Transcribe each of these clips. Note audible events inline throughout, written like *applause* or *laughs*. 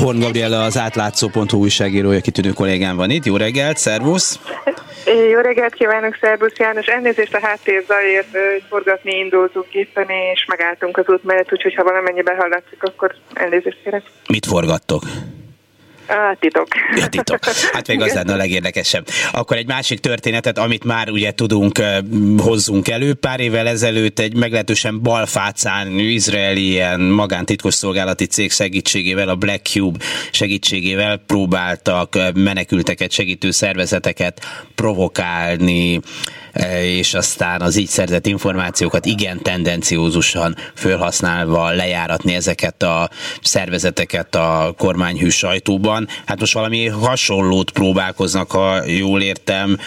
Horn Gabriela az átlátszó.hu újságírója, kitűnő kollégám van itt. Jó reggelt, szervusz! Jó reggelt kívánok, szervusz János! Elnézést a háttér zajért, forgatni indultunk éppen, és megálltunk az út mellett, úgyhogy ha valamennyiben hallatszik, akkor elnézést kérek. Mit forgattok? A titok. Ja, titok. Hát még az lenne a legérdekesebb. Akkor egy másik történetet, amit már ugye tudunk, hozzunk elő. Pár évvel ezelőtt egy meglehetősen balfácán izraeli ilyen magántitkosszolgálati cég segítségével, a Black Cube segítségével próbáltak menekülteket segítő szervezeteket provokálni, és aztán az így szerzett információkat igen tendenciózusan felhasználva lejáratni ezeket a szervezeteket a kormányhű sajtóban. Hát most valami hasonlót próbálkoznak, ha jól értem,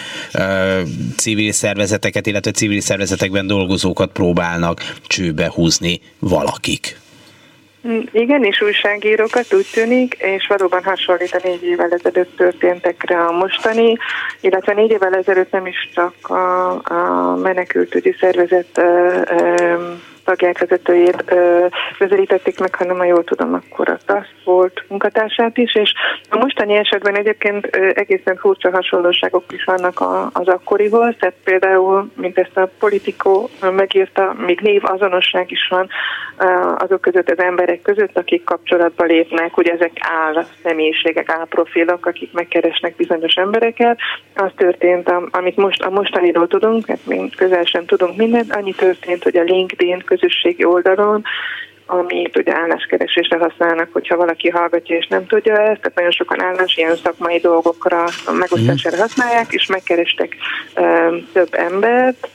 civil szervezeteket, illetve civil szervezetekben dolgozókat próbálnak csőbe húzni valakik. Igen, és újságírókat úgy tűnik, és valóban hasonlít a négy évvel ezelőtt történtekre a mostani, illetve négy évvel ezelőtt nem is csak a, a menekültügyi szervezet tagját, vezetőjét közelítették meg, hanem ha jól tudom, akkor a TASZ volt munkatársát is, és a mostani esetben egyébként egészen furcsa hasonlóságok is vannak az akkorihoz, tehát például, mint ezt a politikó megírta, még név azonosság is van azok között az emberek között, akik kapcsolatba lépnek, ugye ezek áll személyiségek, áll profilok, akik megkeresnek bizonyos embereket. Az történt, amit most a mostaniról tudunk, hát még közel sem tudunk mindent, annyi történt, hogy a LinkedIn közösségi oldalon amit ugye álláskeresésre használnak, hogyha valaki hallgatja és nem tudja ezt, tehát nagyon sokan állás ilyen szakmai dolgokra megosztására használják, és megkerestek több embert,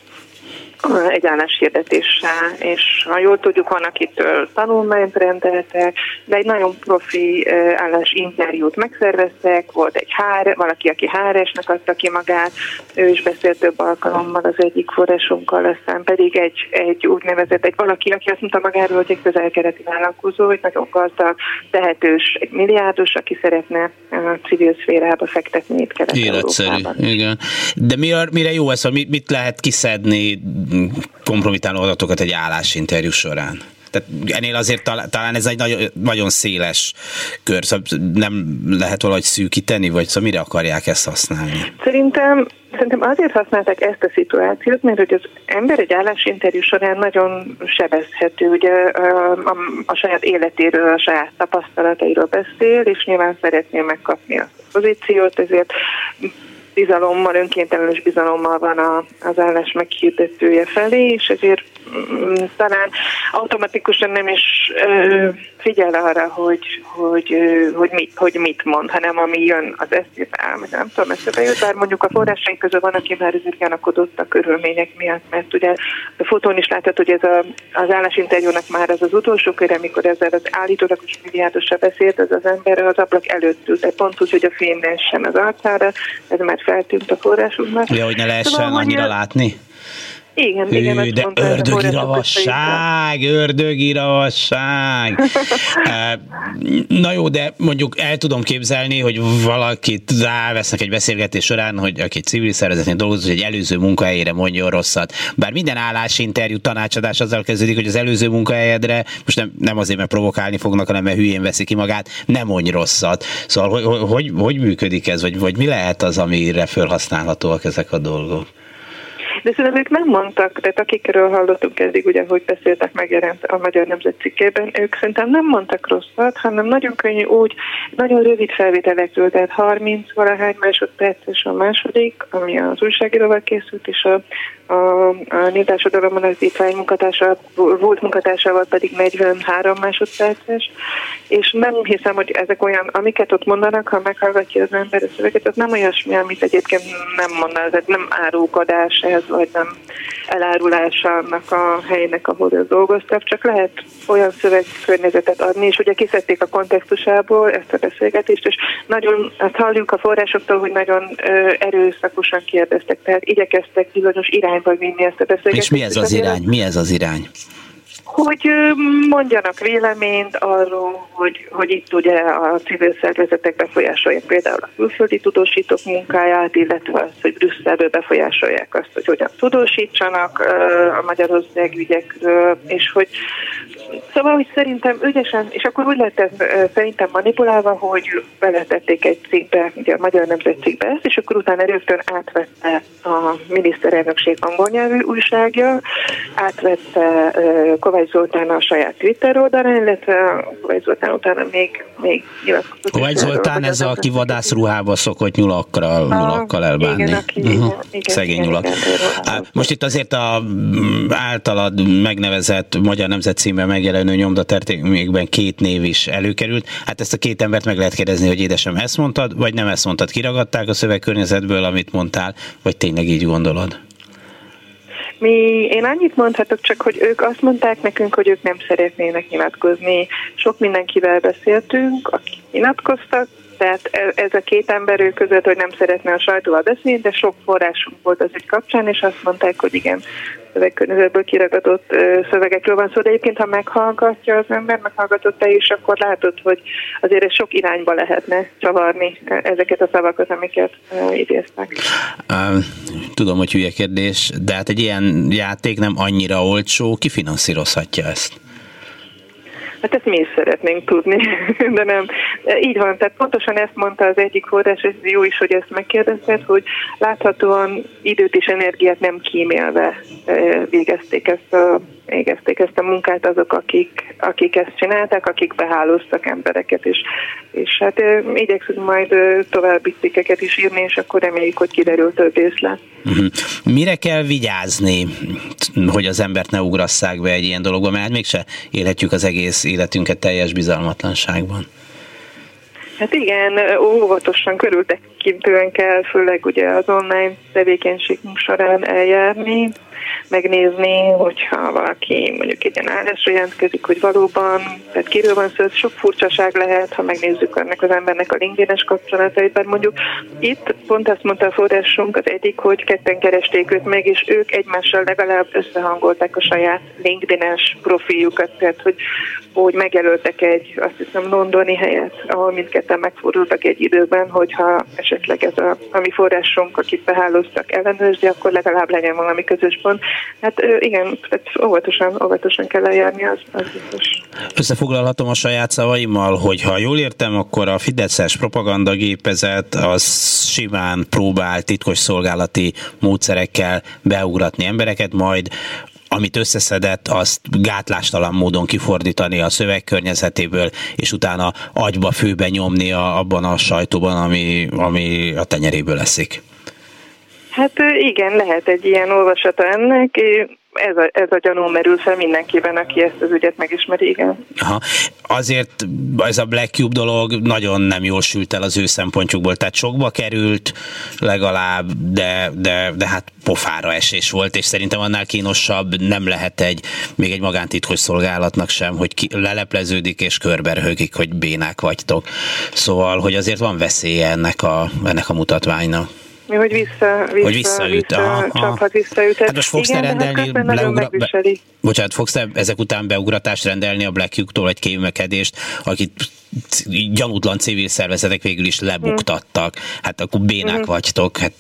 egy álláshirdetéssel, és ha jól tudjuk, van, akitől tanulmányt rendeltek, de egy nagyon profi állásinterjút megszerveztek, volt egy hár, valaki, aki háresnek adta ki magát, ő is beszélt több alkalommal az egyik forrásunkkal, aztán pedig egy, egy úgynevezett, egy valaki, aki azt mondta magáról, hogy egy közelkeleti vállalkozó, hogy nagyon gazdag, tehetős, egy milliárdos, aki szeretne a civil szférába fektetni itt kelet igen. De mire, mire jó ez, mit, mit lehet kiszedni kompromitáló adatokat egy állásinterjú során. Tehát ennél azért talán ez egy nagyon, nagyon széles kör, szóval nem lehet valahogy szűkíteni, vagy szóval mire akarják ezt használni? Szerintem Szerintem azért használták ezt a szituációt, mert hogy az ember egy állásinterjú során nagyon sebezhető, ugye a, a, a saját életéről, a saját tapasztalatairól beszél, és nyilván szeretné megkapni a pozíciót, ezért bizalommal, önkéntelenül bizalommal van a, az állás meghirdetője felé, és ezért talán automatikusan nem is ö, figyel arra, hogy, hogy, ö, hogy, mit, hogy mit mond, hanem ami jön az eszébe áll, nem tudom, eszébe jut, bár mondjuk a forrásaink közül van, aki már ezért gyanakodott a körülmények miatt, mert ugye a fotón is láthat, hogy ez a, az állásinterjúnak már az az utolsó kör, amikor ezzel az állítólagos milliárdosra beszélt, az az ember az ablak előtt ült, de pont úgy, hogy a fény sem az arcára, ez már feltűnt a forrásunknak. Ja, hogy ne lehessen szóval, annyira látni? Igen, Hű, igen. De ördögi ravasság, ördögi ravasság. *laughs* Na jó, de mondjuk el tudom képzelni, hogy valakit rávesznek egy beszélgetés során, hogy aki civil szervezetnél dolgozik, hogy egy előző munkahelyére mondjon rosszat. Bár minden állásinterjú tanácsadás azzal kezdődik, hogy az előző munkahelyedre, most nem, nem azért, mert provokálni fognak, hanem mert hülyén veszi ki magát, nem mondj rosszat. Szóval hogy, hogy, hogy működik ez, vagy, vagy mi lehet az, amire felhasználhatóak ezek a dolgok? De szerintem ők nem mondtak, tehát akikről hallottunk eddig, ugye, hogy beszéltek, megjelent a Magyar Nemzet cikkében, ők szerintem nem mondtak rosszat, hanem nagyon könnyű úgy, nagyon rövid felvételekről, tehát 30 valahány másodperces a második, ami az újságíróval készült, és a a, a Néptársadalomban az étvány munkatársa, volt munkatársával pedig 43 másodperces, és nem hiszem, hogy ezek olyan, amiket ott mondanak, ha meghallgatja az ember a szöveget, az nem olyasmi, amit egyébként nem mondanak, ez nem árulkodás ez, vagy nem elárulása annak a helynek, ahol ő dolgoztak, csak lehet olyan szövegkörnyezetet adni, és ugye kiszedték a kontextusából ezt a beszélgetést, és nagyon, hát halljuk a forrásoktól, hogy nagyon ö, erőszakosan kérdeztek, tehát igyekeztek bizonyos irány irányba vinni ezt a beszélgetést. És mi ez az irány? Mi ez az irány? Hogy mondjanak véleményt arról, hogy, hogy itt ugye a civil szervezetek befolyásolják például a külföldi tudósítók munkáját, illetve azt, hogy Brüsszelből befolyásolják azt, hogy hogyan tudósítsanak a Magyarország ügyekről, és hogy Szóval, hogy szerintem ügyesen, és akkor úgy lett ez szerintem manipulálva, hogy beletették egy cikkbe, ugye a Magyar Nemzet cikkbe ezt, és akkor utána rögtön átvette a miniszterelnökség angol nyelvű újságja, átvette Kovács Zoltán a saját Twitter oldalán, illetve Kovács Zoltán utána még, még nyilatkozott. Kovács Zoltán ez a, aki vadászruhába szokott nyulakkal, nyulakkal elbánni. Igen, aki, uh-huh. igen, Szegény igen, nyulak. Igen, Most itt azért a általad megnevezett Magyar Nemzet címben megjelenő nyomdatermékben két név is előkerült. Hát ezt a két embert meg lehet kérdezni, hogy édesem ezt mondtad, vagy nem ezt mondtad, kiragadták a szövegkörnyezetből, amit mondtál, vagy tényleg így gondolod? Mi, én annyit mondhatok csak, hogy ők azt mondták nekünk, hogy ők nem szeretnének nyilatkozni. Sok mindenkivel beszéltünk, akik nyilatkoztak, tehát e, ez a két ember ő között, hogy nem szeretne a sajtóval beszélni, de sok forrásunk volt az ügy kapcsán, és azt mondták, hogy igen, szövegkörnyezetből kiragadott szövegekről van szó, de egyébként, ha meghallgatja az ember, meghallgatott te is, akkor látod, hogy azért sok irányba lehetne csavarni ezeket a szavakat, amiket idéztek. Tudom, hogy hülye kérdés, de hát egy ilyen játék nem annyira olcsó, ki finanszírozhatja ezt? Hát ezt mi is szeretnénk tudni, *laughs* de nem. Így van, tehát pontosan ezt mondta az egyik forrás, és jó is, hogy ezt megkérdezted, hogy láthatóan időt és energiát nem kímélve végezték ezt a végezték ezt a munkát azok, akik, akik ezt csinálták, akik behálóztak embereket, és, és hát igyekszünk majd további cikkeket is írni, és akkor reméljük, hogy kiderül több részlet. Mhm. Mire kell vigyázni, hogy az embert ne ugrasszák be egy ilyen dologba, mert mégse élhetjük az egész életünket teljes bizalmatlanságban. Hát igen, óvatosan körültekintően kell, főleg ugye az online tevékenységünk során eljárni, megnézni, hogyha valaki mondjuk egy ilyen állásra jelentkezik, hogy valóban, tehát kiről van szó, sok furcsaság lehet, ha megnézzük ennek az embernek a linkedin kapcsolatait, mert mondjuk itt pont azt mondta a forrásunk az egyik, hogy ketten keresték őt meg, és ők egymással legalább összehangolták a saját LinkedIn-es profiljukat, tehát hogy, hogy megjelöltek egy, azt hiszem, londoni helyet, ahol mindketten megfordultak egy időben, hogyha esetleg ez a, a mi forrásunk, akit behálóztak ellenőrzi, akkor legalább legyen valami közös pont. Hát igen, tehát óvatosan, óvatosan kell eljárni, az, az biztos. Összefoglalhatom a saját szavaimmal, hogy ha jól értem, akkor a Fideszes propagandagépezet az simán próbál titkos szolgálati módszerekkel beugratni embereket, majd amit összeszedett, azt gátlástalan módon kifordítani a szövegkörnyezetéből, és utána agyba főbe nyomni a, abban a sajtóban, ami, ami a tenyeréből leszik. Hát igen, lehet egy ilyen olvasata ennek. Ez a, ez a gyanú merül fel mindenkiben, aki ezt az ügyet megismeri, igen. Aha. Azért ez a Black Cube dolog nagyon nem jól sült el az ő szempontjukból, tehát sokba került legalább, de, de, de hát pofára esés volt, és szerintem annál kínosabb nem lehet egy, még egy magántitkos szolgálatnak sem, hogy ki, lelepleződik és körberhögik, hogy bénák vagytok. Szóval, hogy azért van veszélye ennek a, ennek a mutatványnak. Mi, hogy vissza, vissza, hogy visszaüt. Vissza, aha, csaphat, visszaüt. Hát most fogsz Igen, te rendelni, leugra... be... bocsánat, fogsz te ezek után beugratást rendelni a Black Hugh-tól egy kémekedést, akit gyanútlan civil szervezetek végül is lebuktattak. Hát akkor bénák uh-huh. vagytok. Hát,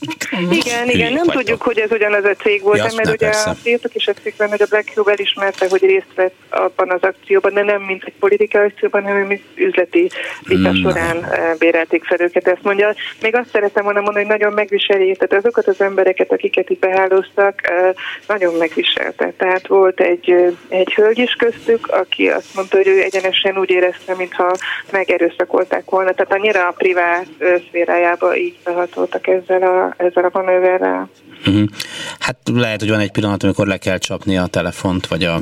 igen, igen, nem vagytok. tudjuk, hogy ez ugyanaz a cég volt, ja, mert ugye persze. írtak is a cikkben, hogy a Black Hugh elismerte, hogy részt vett abban az akcióban, de nem mint egy politikai akcióban, hanem mint üzleti vita mm. során eh, bérelték fel őket. Ezt mondja. Még azt szeretem volna mondani, hogy nagyon megviseli, tehát azokat az embereket, akiket itt behálóztak, eh, nagyon megviselte. Tehát volt egy, eh, egy hölgy is köztük, aki azt mondta, hogy ő egyenesen úgy érezte, mintha megerőszakolták volna, tehát annyira a privát szférájába így behatoltak ezzel a, ezzel a manőverrel. Uh-huh. Hát lehet, hogy van egy pillanat, amikor le kell csapni a telefont, vagy a,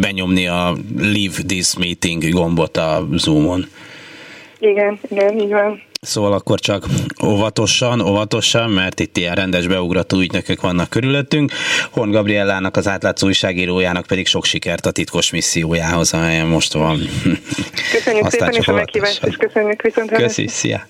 benyomni a Leave this meeting gombot a Zoomon. Igen, igen, így van. Szóval akkor csak óvatosan, óvatosan, mert itt ilyen rendes beugrató ügynökök vannak körülöttünk. Horn Gabriellának, az átlátszó újságírójának pedig sok sikert a titkos missziójához, amelyen most van. Köszönjük szépen, és a meghívást, és köszönjük viszont. Köszi, szia!